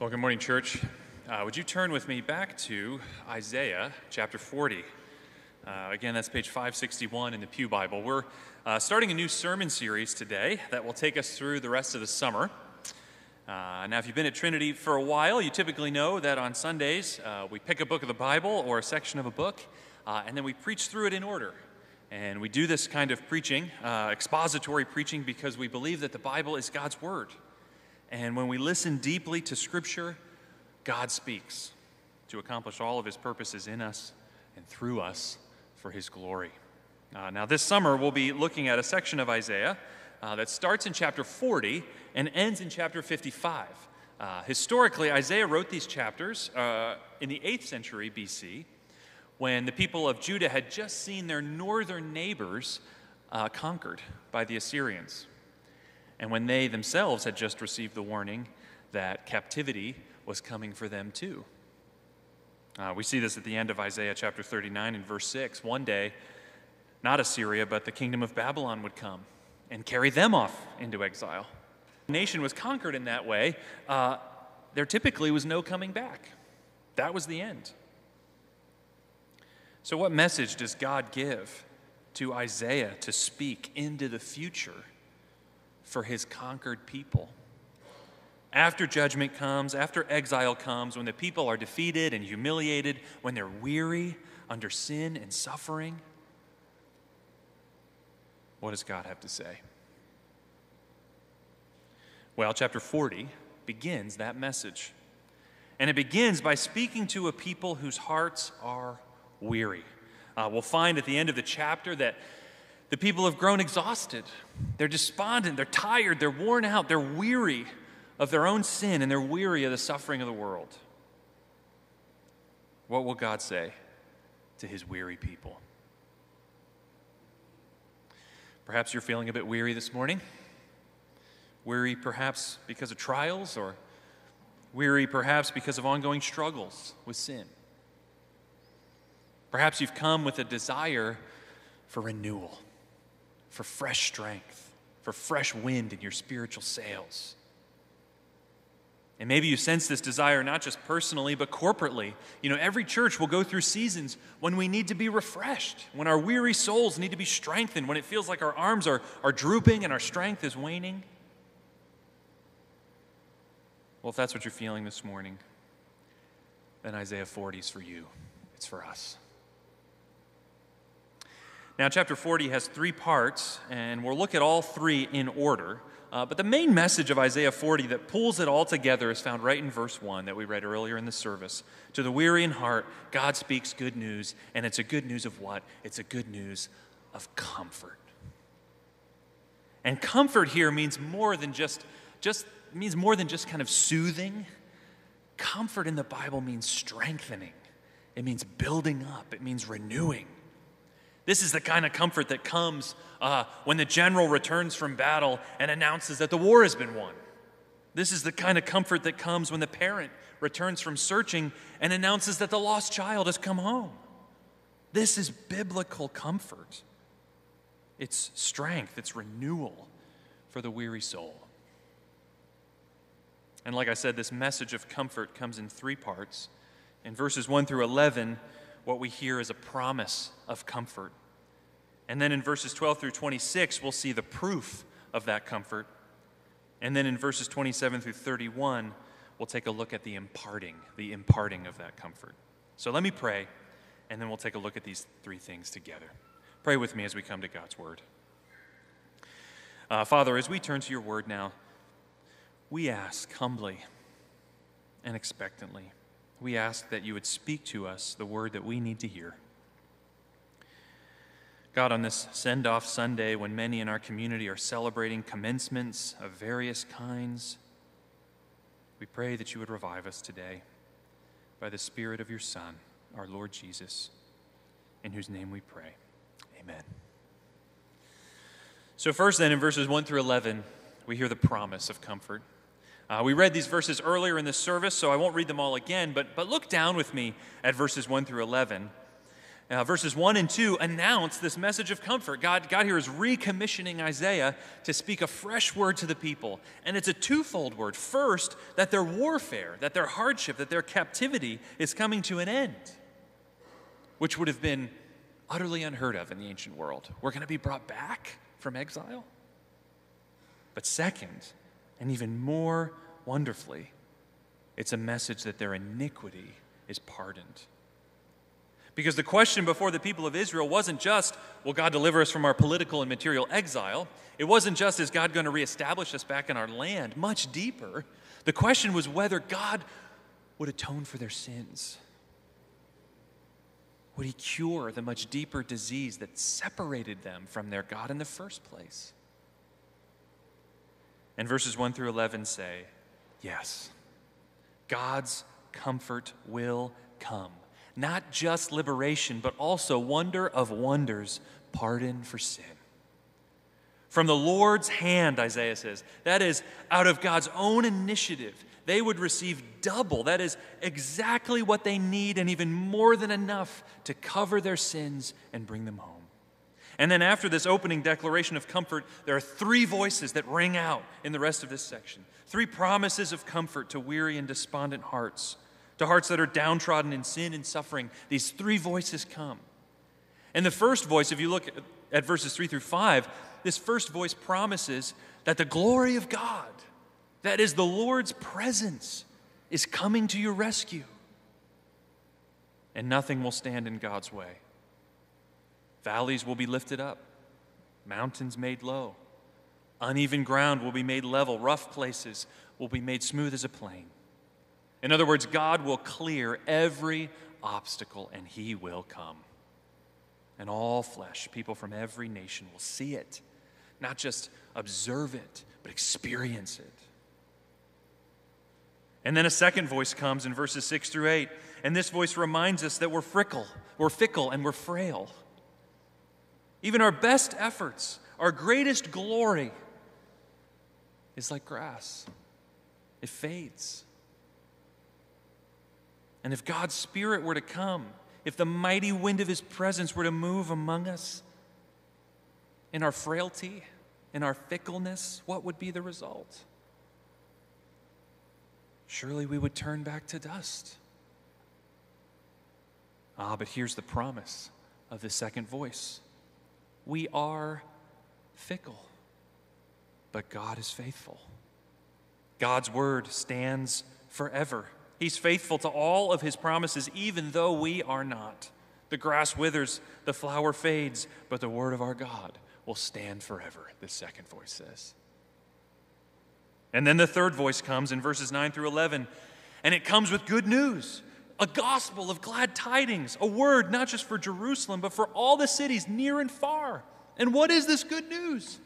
Well, good morning, church. Uh, would you turn with me back to Isaiah chapter 40? Uh, again, that's page 561 in the Pew Bible. We're uh, starting a new sermon series today that will take us through the rest of the summer. Uh, now, if you've been at Trinity for a while, you typically know that on Sundays uh, we pick a book of the Bible or a section of a book, uh, and then we preach through it in order. And we do this kind of preaching, expository preaching, because we believe that the Bible is God's Word. And when we listen deeply to Scripture, God speaks to accomplish all of His purposes in us and through us for His glory. Uh, now, this summer, we'll be looking at a section of Isaiah uh, that starts in chapter 40 and ends in chapter 55. Uh, historically, Isaiah wrote these chapters uh, in the 8th century BC when the people of Judah had just seen their northern neighbors uh, conquered by the Assyrians and when they themselves had just received the warning that captivity was coming for them too. Uh, we see this at the end of Isaiah chapter 39 and verse 6. One day, not Assyria, but the kingdom of Babylon would come and carry them off into exile. The nation was conquered in that way. Uh, there typically was no coming back. That was the end. So, what message does God give to Isaiah to speak into the future for his conquered people. After judgment comes, after exile comes, when the people are defeated and humiliated, when they're weary under sin and suffering, what does God have to say? Well, chapter 40 begins that message. And it begins by speaking to a people whose hearts are weary. Uh, we'll find at the end of the chapter that the people have grown exhausted. They're despondent, they're tired, they're worn out, they're weary of their own sin, and they're weary of the suffering of the world. What will God say to his weary people? Perhaps you're feeling a bit weary this morning. Weary perhaps because of trials, or weary perhaps because of ongoing struggles with sin. Perhaps you've come with a desire for renewal for fresh strength, for fresh wind in your spiritual sails. And maybe you sense this desire not just personally, but corporately. You know, every church will go through seasons when we need to be refreshed, when our weary souls need to be strengthened, when it feels like our arms are, are drooping and our strength is waning. Well, if that's what you're feeling this morning, then Isaiah 40 is for you. It's for us. Now, chapter 40 has three parts, and we'll look at all three in order. Uh, but the main message of Isaiah 40 that pulls it all together is found right in verse 1 that we read earlier in the service. To the weary in heart, God speaks good news, and it's a good news of what? It's a good news of comfort. And comfort here means more than just, just means more than just kind of soothing. Comfort in the Bible means strengthening. It means building up. It means renewing. This is the kind of comfort that comes uh, when the general returns from battle and announces that the war has been won. This is the kind of comfort that comes when the parent returns from searching and announces that the lost child has come home. This is biblical comfort. It's strength, it's renewal for the weary soul. And like I said, this message of comfort comes in three parts. In verses 1 through 11, what we hear is a promise of comfort. And then in verses 12 through 26, we'll see the proof of that comfort. And then in verses 27 through 31, we'll take a look at the imparting, the imparting of that comfort. So let me pray, and then we'll take a look at these three things together. Pray with me as we come to God's word. Uh, Father, as we turn to your word now, we ask humbly and expectantly, we ask that you would speak to us the word that we need to hear. God, on this send off Sunday, when many in our community are celebrating commencements of various kinds, we pray that you would revive us today by the Spirit of your Son, our Lord Jesus, in whose name we pray. Amen. So, first, then, in verses 1 through 11, we hear the promise of comfort. Uh, we read these verses earlier in this service, so I won't read them all again, but, but look down with me at verses 1 through 11. Now, verses 1 and 2 announce this message of comfort. God, God here is recommissioning Isaiah to speak a fresh word to the people. And it's a twofold word. First, that their warfare, that their hardship, that their captivity is coming to an end, which would have been utterly unheard of in the ancient world. We're going to be brought back from exile. But second, and even more wonderfully, it's a message that their iniquity is pardoned. Because the question before the people of Israel wasn't just, will God deliver us from our political and material exile? It wasn't just, is God going to reestablish us back in our land? Much deeper. The question was whether God would atone for their sins. Would he cure the much deeper disease that separated them from their God in the first place? And verses 1 through 11 say, yes, God's comfort will come not just liberation, but also wonder of wonders, pardon for sin. From the Lord's hand, Isaiah says, that is, out of God's own initiative, they would receive double. That is exactly what they need and even more than enough to cover their sins and bring them home. And then, after this opening declaration of comfort, there are three voices that ring out in the rest of this section. Three promises of comfort to weary and despondent hearts to hearts that are downtrodden in sin and suffering. These three voices come. And the first voice, if you look at verses 3 through 5, this first voice promises that the glory of God, that is the Lord's presence, is coming to your rescue. And nothing will stand in God's way. Valleys will be lifted up, mountains made low, uneven ground will be made level, rough places will be made smooth as a plain. In other words, God will clear every obstacle and he will come. And all flesh, people from every nation, will see it, not just observe it, but experience it. And then a second voice comes in verses 6 through 8, and this voice reminds us that we're fickle, we're fickle and we're frail. Even our best efforts, our greatest glory is like grass. It fades. And if God's Spirit were to come, if the mighty wind of His presence were to move among us, in our frailty, in our fickleness, what would be the result? Surely we would turn back to dust. Ah, but here's the promise of the second voice we are fickle, but God is faithful. God's word stands forever. He's faithful to all of his promises, even though we are not. The grass withers, the flower fades, but the word of our God will stand forever, the second voice says. And then the third voice comes in verses 9 through 11, and it comes with good news a gospel of glad tidings, a word not just for Jerusalem, but for all the cities near and far. And what is this good news?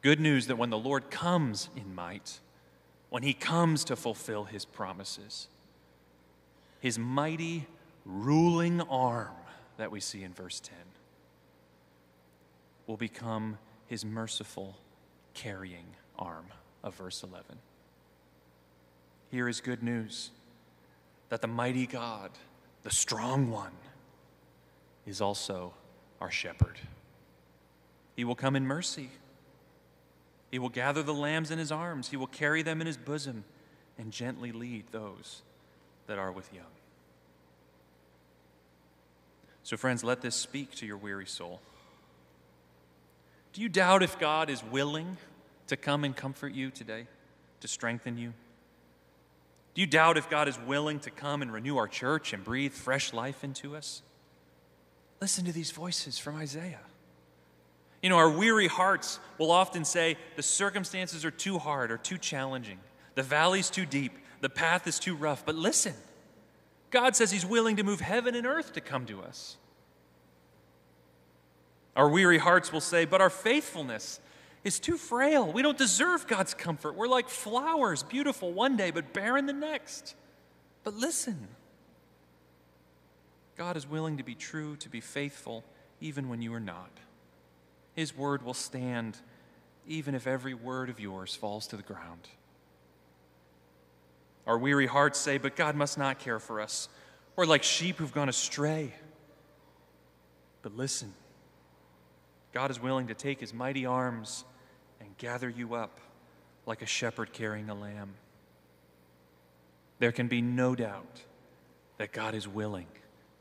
Good news that when the Lord comes in might, when he comes to fulfill his promises. His mighty ruling arm that we see in verse 10 will become his merciful carrying arm of verse 11. Here is good news that the mighty God, the strong one, is also our shepherd. He will come in mercy. He will gather the lambs in his arms, he will carry them in his bosom, and gently lead those that are with young. So, friends, let this speak to your weary soul. Do you doubt if God is willing to come and comfort you today, to strengthen you? Do you doubt if God is willing to come and renew our church and breathe fresh life into us? Listen to these voices from Isaiah. You know, our weary hearts will often say the circumstances are too hard or too challenging, the valley's too deep, the path is too rough. But listen, God says He's willing to move heaven and earth to come to us. Our weary hearts will say, but our faithfulness is too frail. We don't deserve God's comfort. We're like flowers, beautiful one day, but barren the next. But listen, God is willing to be true, to be faithful, even when you are not. His word will stand even if every word of yours falls to the ground. Our weary hearts say, But God must not care for us. We're like sheep who've gone astray. But listen, God is willing to take his mighty arms and gather you up like a shepherd carrying a lamb. There can be no doubt that God is willing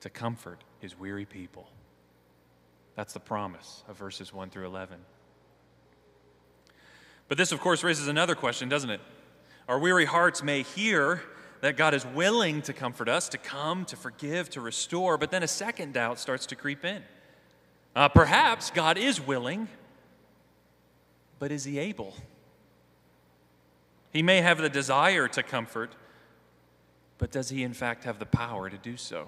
to comfort his weary people. That's the promise of verses 1 through 11. But this, of course, raises another question, doesn't it? Our weary hearts may hear that God is willing to comfort us, to come, to forgive, to restore, but then a second doubt starts to creep in. Uh, perhaps God is willing, but is he able? He may have the desire to comfort, but does he in fact have the power to do so?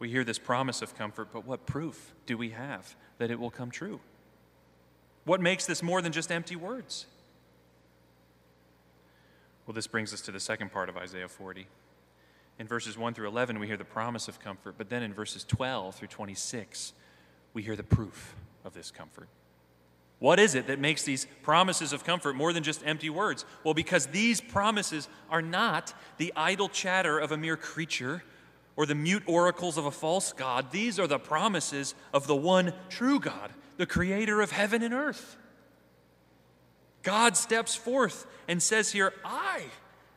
We hear this promise of comfort, but what proof do we have that it will come true? What makes this more than just empty words? Well, this brings us to the second part of Isaiah 40. In verses 1 through 11, we hear the promise of comfort, but then in verses 12 through 26, we hear the proof of this comfort. What is it that makes these promises of comfort more than just empty words? Well, because these promises are not the idle chatter of a mere creature or the mute oracles of a false God. These are the promises of the one true God, the creator of heaven and earth. God steps forth and says here, I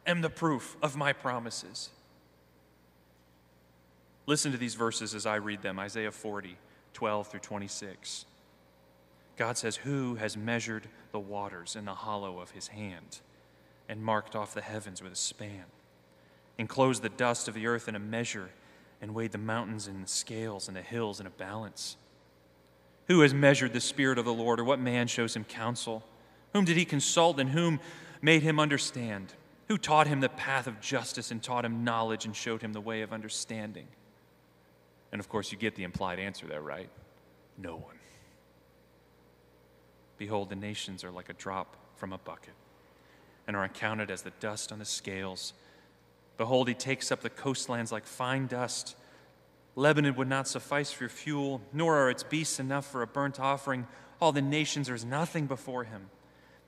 am the proof of my promises. Listen to these verses as I read them Isaiah 40, 12 through 26. God says, Who has measured the waters in the hollow of his hand and marked off the heavens with a span, enclosed the dust of the earth in a measure, and weighed the mountains in the scales and the hills in a balance? Who has measured the Spirit of the Lord, or what man shows him counsel? Whom did he consult, and whom made him understand? Who taught him the path of justice and taught him knowledge and showed him the way of understanding? And of course, you get the implied answer there, right? No one. Behold, the nations are like a drop from a bucket and are accounted as the dust on the scales. Behold, he takes up the coastlands like fine dust. Lebanon would not suffice for fuel, nor are its beasts enough for a burnt offering. All the nations are as nothing before him.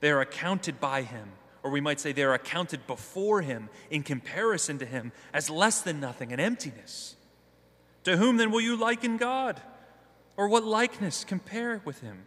They are accounted by him, or we might say they are accounted before him in comparison to him as less than nothing and emptiness. To whom then will you liken God? Or what likeness compare with him?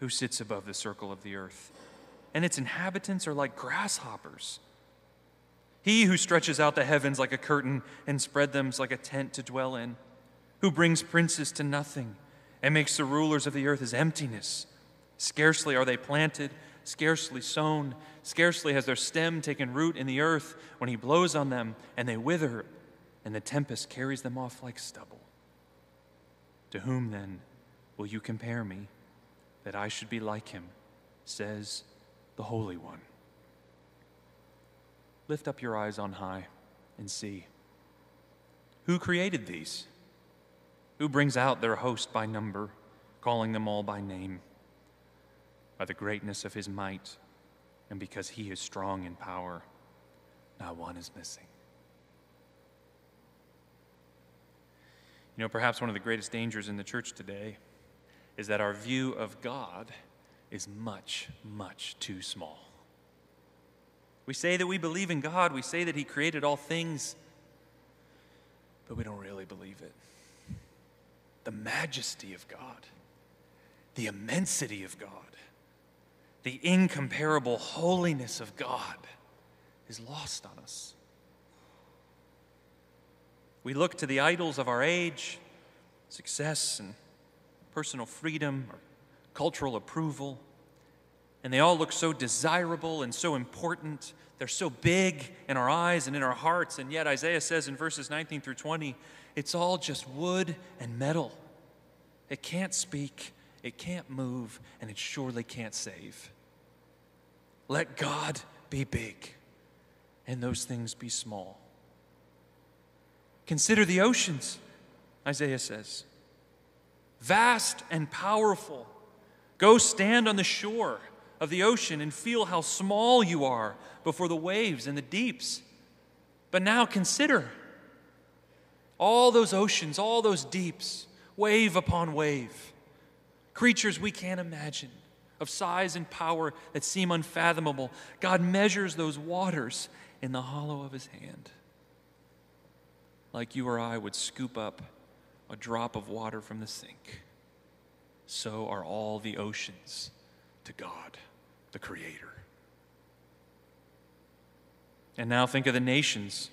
who sits above the circle of the earth, and its inhabitants are like grasshoppers. He who stretches out the heavens like a curtain and spread them like a tent to dwell in, who brings princes to nothing and makes the rulers of the earth as emptiness. Scarcely are they planted, scarcely sown, scarcely has their stem taken root in the earth when he blows on them and they wither, and the tempest carries them off like stubble. To whom then will you compare me? That I should be like him, says the Holy One. Lift up your eyes on high and see. Who created these? Who brings out their host by number, calling them all by name? By the greatness of his might, and because he is strong in power, not one is missing. You know, perhaps one of the greatest dangers in the church today is that our view of God is much, much too small. We say that we believe in God, we say that He created all things, but we don't really believe it. The majesty of God, the immensity of God, the incomparable holiness of God is lost on us. We look to the idols of our age, success and personal freedom or cultural approval. And they all look so desirable and so important. They're so big in our eyes and in our hearts. And yet, Isaiah says in verses 19 through 20, it's all just wood and metal. It can't speak, it can't move, and it surely can't save. Let God be big and those things be small. Consider the oceans, Isaiah says. Vast and powerful. Go stand on the shore of the ocean and feel how small you are before the waves and the deeps. But now consider all those oceans, all those deeps, wave upon wave, creatures we can't imagine, of size and power that seem unfathomable. God measures those waters in the hollow of his hand, like you or I would scoop up a drop of water from the sink. So are all the oceans to God, the Creator. And now think of the nations,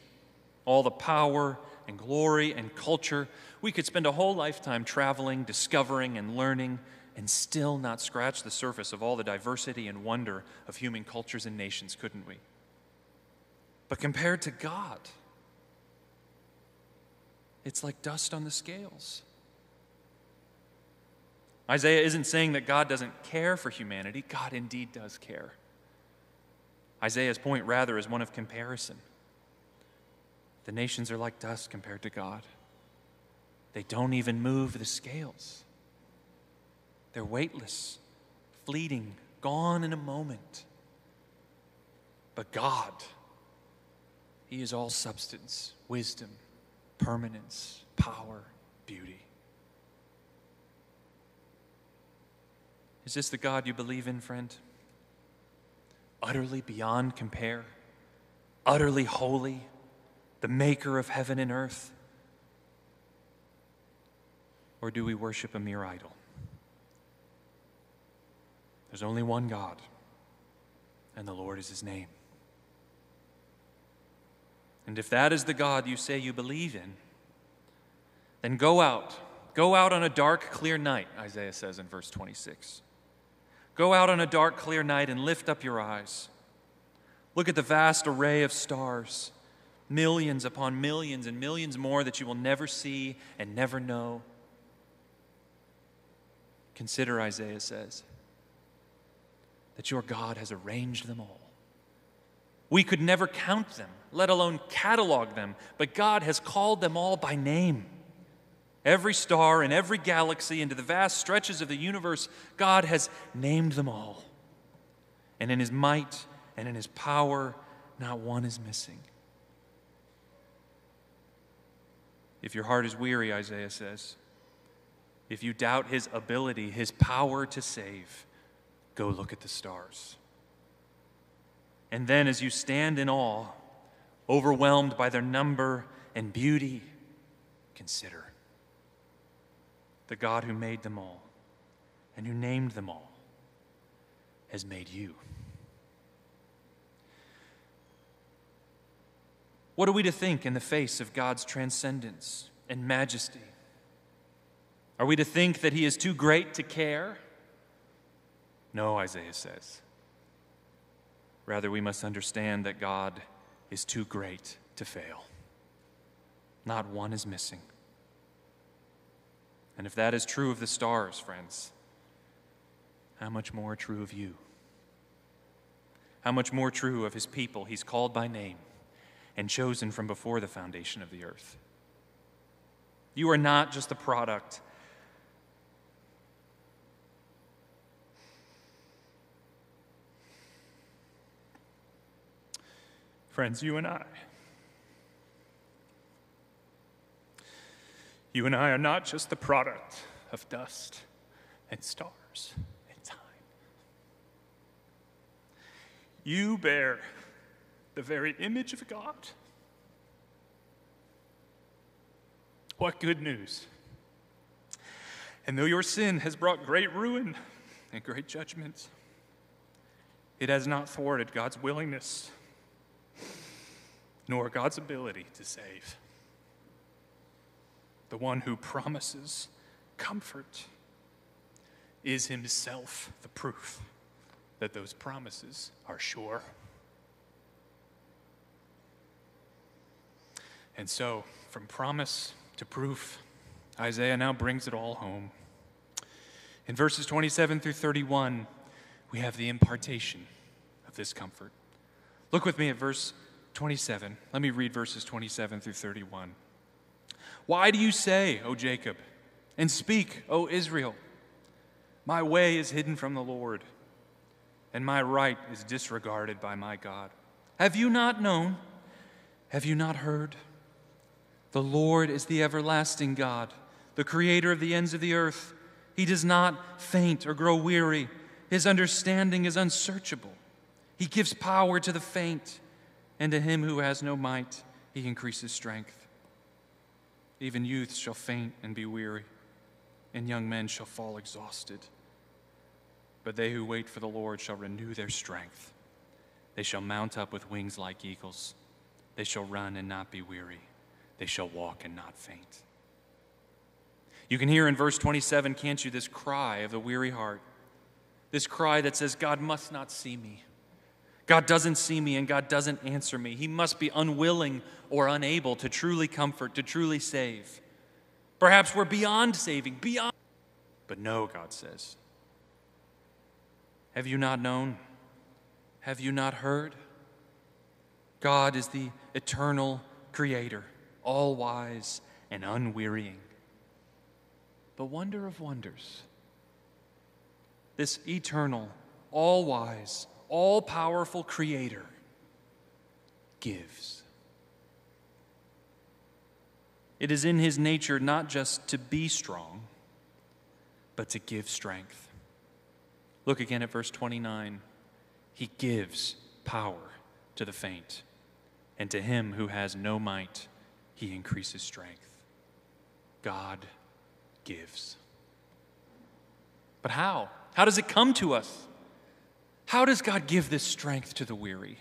all the power and glory and culture. We could spend a whole lifetime traveling, discovering, and learning, and still not scratch the surface of all the diversity and wonder of human cultures and nations, couldn't we? But compared to God, it's like dust on the scales. Isaiah isn't saying that God doesn't care for humanity, God indeed does care. Isaiah's point, rather, is one of comparison. The nations are like dust compared to God. They don't even move the scales. They're weightless, fleeting, gone in a moment. But God, He is all substance, wisdom, permanence, power, beauty. Is this the God you believe in, friend? Utterly beyond compare, utterly holy the maker of heaven and earth? Or do we worship a mere idol? There's only one God, and the Lord is his name. And if that is the God you say you believe in, then go out. Go out on a dark, clear night, Isaiah says in verse 26. Go out on a dark, clear night and lift up your eyes. Look at the vast array of stars millions upon millions and millions more that you will never see and never know. Consider, Isaiah says, that your God has arranged them all. We could never count them, let alone catalog them, but God has called them all by name. Every star in every galaxy into the vast stretches of the universe, God has named them all. And in His might and in His power, not one is missing. If your heart is weary, Isaiah says, if you doubt his ability, his power to save, go look at the stars. And then, as you stand in awe, overwhelmed by their number and beauty, consider the God who made them all and who named them all has made you. What are we to think in the face of God's transcendence and majesty? Are we to think that He is too great to care? No, Isaiah says. Rather, we must understand that God is too great to fail. Not one is missing. And if that is true of the stars, friends, how much more true of you? How much more true of his people he's called by name? and chosen from before the foundation of the earth. You are not just the product Friends, you and I, you and I are not just the product of dust and stars and time. You bear the very image of God. What good news! And though your sin has brought great ruin and great judgment, it has not thwarted God's willingness nor God's ability to save. The one who promises comfort is himself the proof that those promises are sure. And so, from promise to proof, Isaiah now brings it all home. In verses 27 through 31, we have the impartation of this comfort. Look with me at verse 27. Let me read verses 27 through 31. Why do you say, O Jacob, and speak, O Israel? My way is hidden from the Lord, and my right is disregarded by my God. Have you not known? Have you not heard? The Lord is the everlasting God, the creator of the ends of the earth. He does not faint or grow weary, his understanding is unsearchable. He gives power to the faint, and to him who has no might, he increases strength. Even youths shall faint and be weary, and young men shall fall exhausted. But they who wait for the Lord shall renew their strength. They shall mount up with wings like eagles. They shall run and not be weary. They shall walk and not faint. You can hear in verse 27, can't you, this cry of the weary heart? This cry that says, God must not see me. God doesn't see me and God doesn't answer me. He must be unwilling or unable to truly comfort, to truly save. Perhaps we're beyond saving, beyond. But no, God says. Have you not known? Have you not heard? God is the eternal creator, all wise and unwearying. The wonder of wonders. This eternal, all wise, all powerful creator gives. It is in his nature not just to be strong, but to give strength. Look again at verse 29. He gives power to the faint, and to him who has no might, he increases strength. God gives. But how? How does it come to us? How does God give this strength to the weary?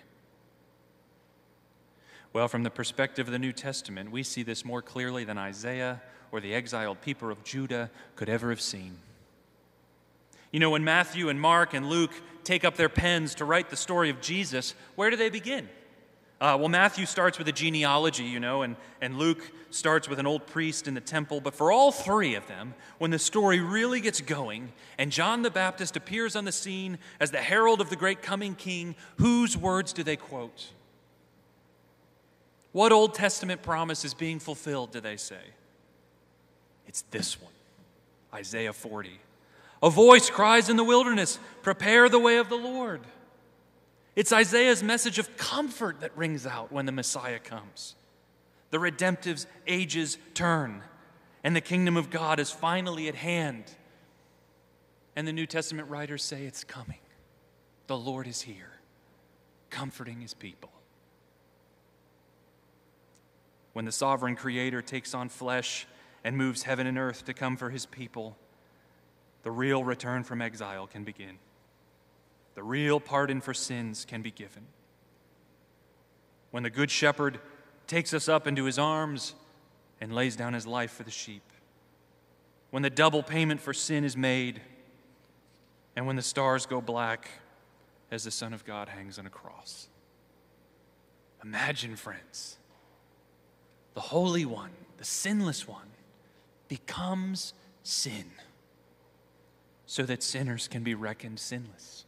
Well, from the perspective of the New Testament, we see this more clearly than Isaiah or the exiled people of Judah could ever have seen. You know, when Matthew and Mark and Luke take up their pens to write the story of Jesus, where do they begin? Uh, well, Matthew starts with a genealogy, you know, and, and Luke starts with an old priest in the temple. But for all three of them, when the story really gets going and John the Baptist appears on the scene as the herald of the great coming king, whose words do they quote? What Old Testament promise is being fulfilled, do they say? It's this one Isaiah 40. A voice cries in the wilderness, Prepare the way of the Lord. It's Isaiah's message of comfort that rings out when the Messiah comes. The redemptive's ages turn, and the kingdom of God is finally at hand. And the New Testament writers say it's coming. The Lord is here, comforting his people. When the sovereign creator takes on flesh and moves heaven and earth to come for his people, the real return from exile can begin. The real pardon for sins can be given. When the Good Shepherd takes us up into his arms and lays down his life for the sheep. When the double payment for sin is made, and when the stars go black as the Son of God hangs on a cross. Imagine, friends, the Holy One, the sinless one, becomes sin so that sinners can be reckoned sinless.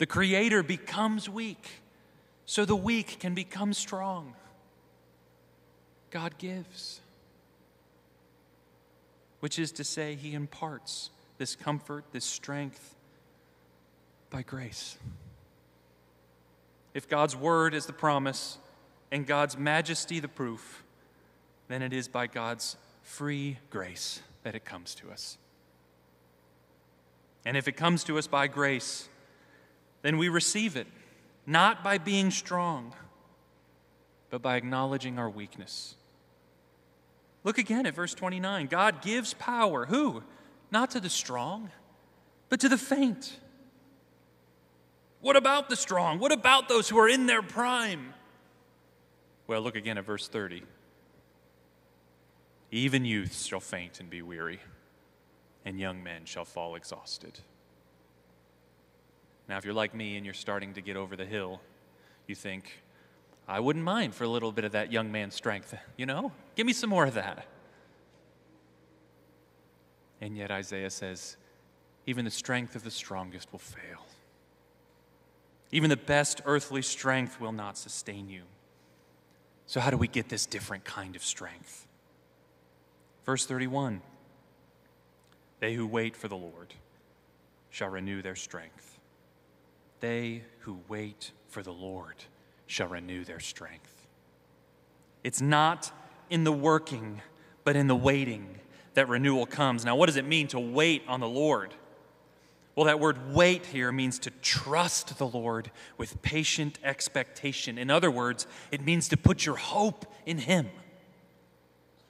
The Creator becomes weak so the weak can become strong. God gives, which is to say, He imparts this comfort, this strength by grace. If God's word is the promise and God's majesty the proof, then it is by God's free grace that it comes to us. And if it comes to us by grace, then we receive it, not by being strong, but by acknowledging our weakness. Look again at verse 29. God gives power. Who? Not to the strong, but to the faint. What about the strong? What about those who are in their prime? Well, look again at verse 30. Even youths shall faint and be weary and young men shall fall exhausted. Now, if you're like me and you're starting to get over the hill, you think, I wouldn't mind for a little bit of that young man's strength, you know? Give me some more of that. And yet, Isaiah says, even the strength of the strongest will fail. Even the best earthly strength will not sustain you. So, how do we get this different kind of strength? Verse 31 They who wait for the Lord shall renew their strength. They who wait for the Lord shall renew their strength. It's not in the working, but in the waiting that renewal comes. Now, what does it mean to wait on the Lord? Well, that word wait here means to trust the Lord with patient expectation. In other words, it means to put your hope in Him.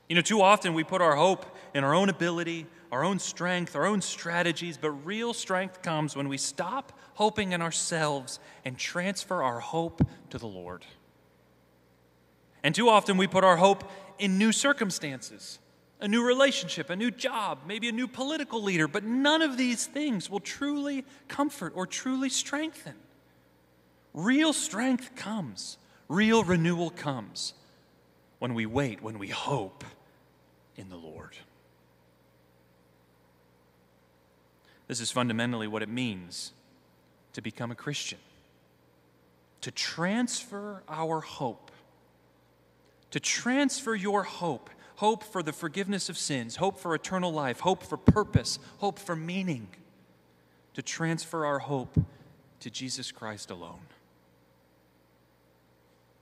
You know, too often we put our hope in our own ability, our own strength, our own strategies, but real strength comes when we stop hoping in ourselves and transfer our hope to the Lord. And too often we put our hope in new circumstances a new relationship, a new job, maybe a new political leader, but none of these things will truly comfort or truly strengthen. Real strength comes, real renewal comes when we wait, when we hope in the Lord. This is fundamentally what it means to become a Christian. To transfer our hope, to transfer your hope. Hope for the forgiveness of sins, hope for eternal life, hope for purpose, hope for meaning, to transfer our hope to Jesus Christ alone.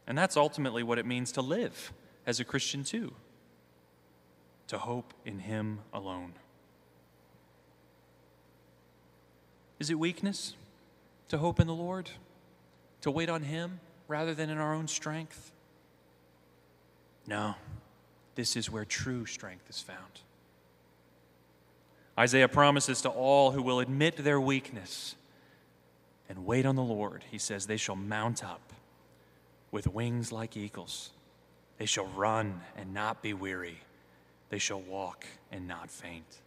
And that's ultimately what it means to live as a Christian, too. To hope in Him alone. Is it weakness to hope in the Lord? To wait on Him rather than in our own strength? No. This is where true strength is found. Isaiah promises to all who will admit their weakness and wait on the Lord, he says, they shall mount up with wings like eagles. They shall run and not be weary. They shall walk and not faint.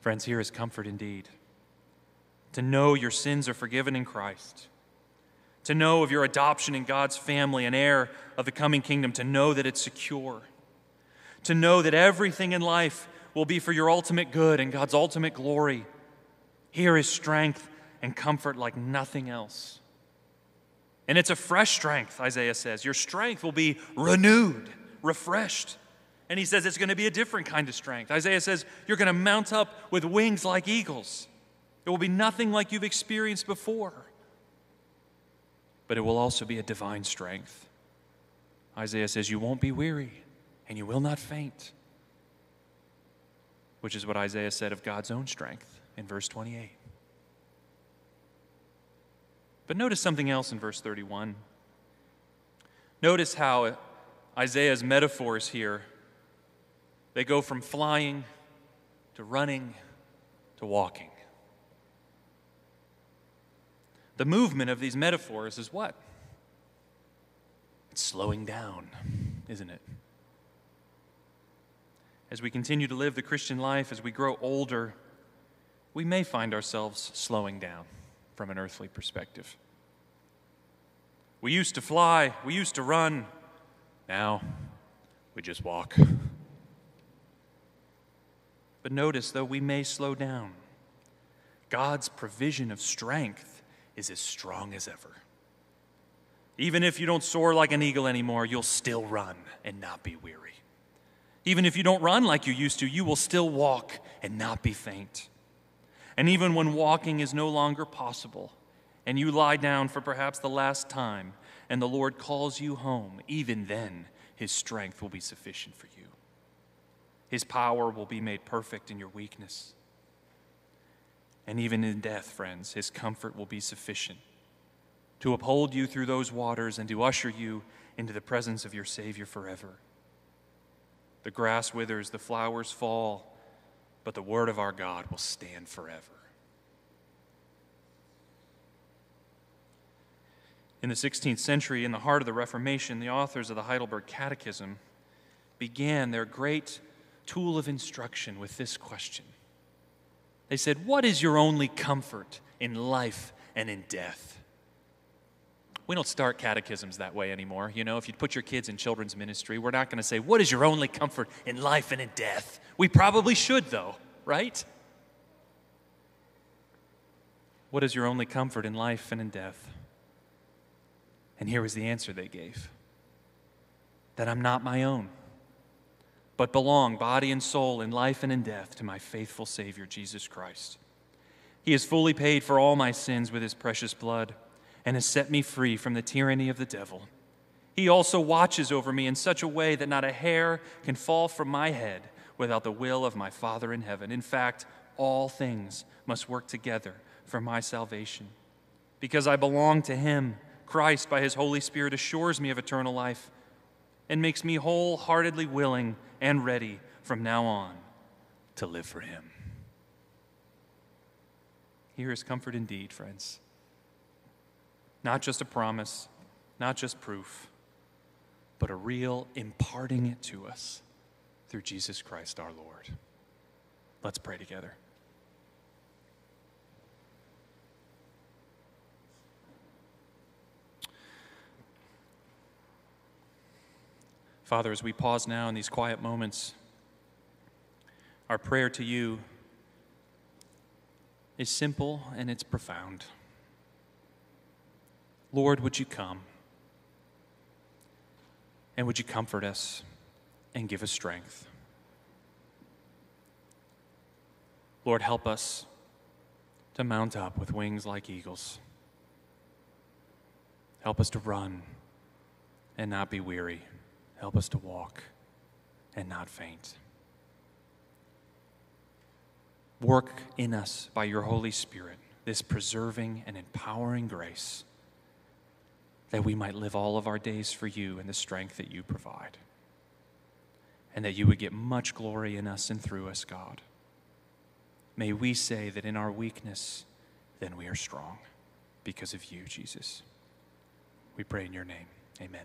Friends, here is comfort indeed. To know your sins are forgiven in Christ to know of your adoption in God's family, an heir of the coming kingdom, to know that it's secure, to know that everything in life will be for your ultimate good and God's ultimate glory. Here is strength and comfort like nothing else. And it's a fresh strength, Isaiah says. Your strength will be renewed, refreshed. And he says it's going to be a different kind of strength. Isaiah says you're going to mount up with wings like eagles. It will be nothing like you've experienced before but it will also be a divine strength. Isaiah says, You won't be weary and you will not faint, which is what Isaiah said of God's own strength in verse 28. But notice something else in verse 31. Notice how Isaiah's metaphors here they go from flying to running to walking. The movement of these metaphors is what? It's slowing down, isn't it? As we continue to live the Christian life, as we grow older, we may find ourselves slowing down from an earthly perspective. We used to fly, we used to run, now we just walk. But notice, though we may slow down, God's provision of strength is as strong as ever. Even if you don't soar like an eagle anymore, you'll still run and not be weary. Even if you don't run like you used to, you will still walk and not be faint. And even when walking is no longer possible, and you lie down for perhaps the last time, and the Lord calls you home, even then his strength will be sufficient for you. His power will be made perfect in your weakness. And even in death, friends, his comfort will be sufficient to uphold you through those waters and to usher you into the presence of your Savior forever. The grass withers, the flowers fall, but the word of our God will stand forever. In the 16th century, in the heart of the Reformation, the authors of the Heidelberg Catechism began their great tool of instruction with this question they said, What is your only comfort in life and in death? We don't start catechisms that way anymore. You know, if you put your kids in children's ministry, we're not going to say, What is your only comfort in life and in death? We probably should, though, right? What is your only comfort in life and in death? And here was the answer they gave that I'm not my own, but belong, body and soul, in life and in death, to my faithful Savior, Jesus Christ. He has fully paid for all my sins with his precious blood and has set me free from the tyranny of the devil. He also watches over me in such a way that not a hair can fall from my head without the will of my Father in heaven. In fact, all things must work together for my salvation. Because I belong to him, Christ, by his Holy Spirit, assures me of eternal life and makes me wholeheartedly willing and ready from now on to live for him. Here is comfort indeed, friends. Not just a promise, not just proof, but a real imparting it to us through Jesus Christ our Lord. Let's pray together. Father, as we pause now in these quiet moments, our prayer to you is simple and it's profound. Lord, would you come? And would you comfort us and give us strength? Lord, help us to mount up with wings like eagles. Help us to run and not be weary. Help us to walk and not faint. Work in us by your Holy Spirit this preserving and empowering grace that we might live all of our days for you in the strength that you provide. And that you would get much glory in us and through us, God. May we say that in our weakness, then we are strong because of you, Jesus. We pray in your name. Amen.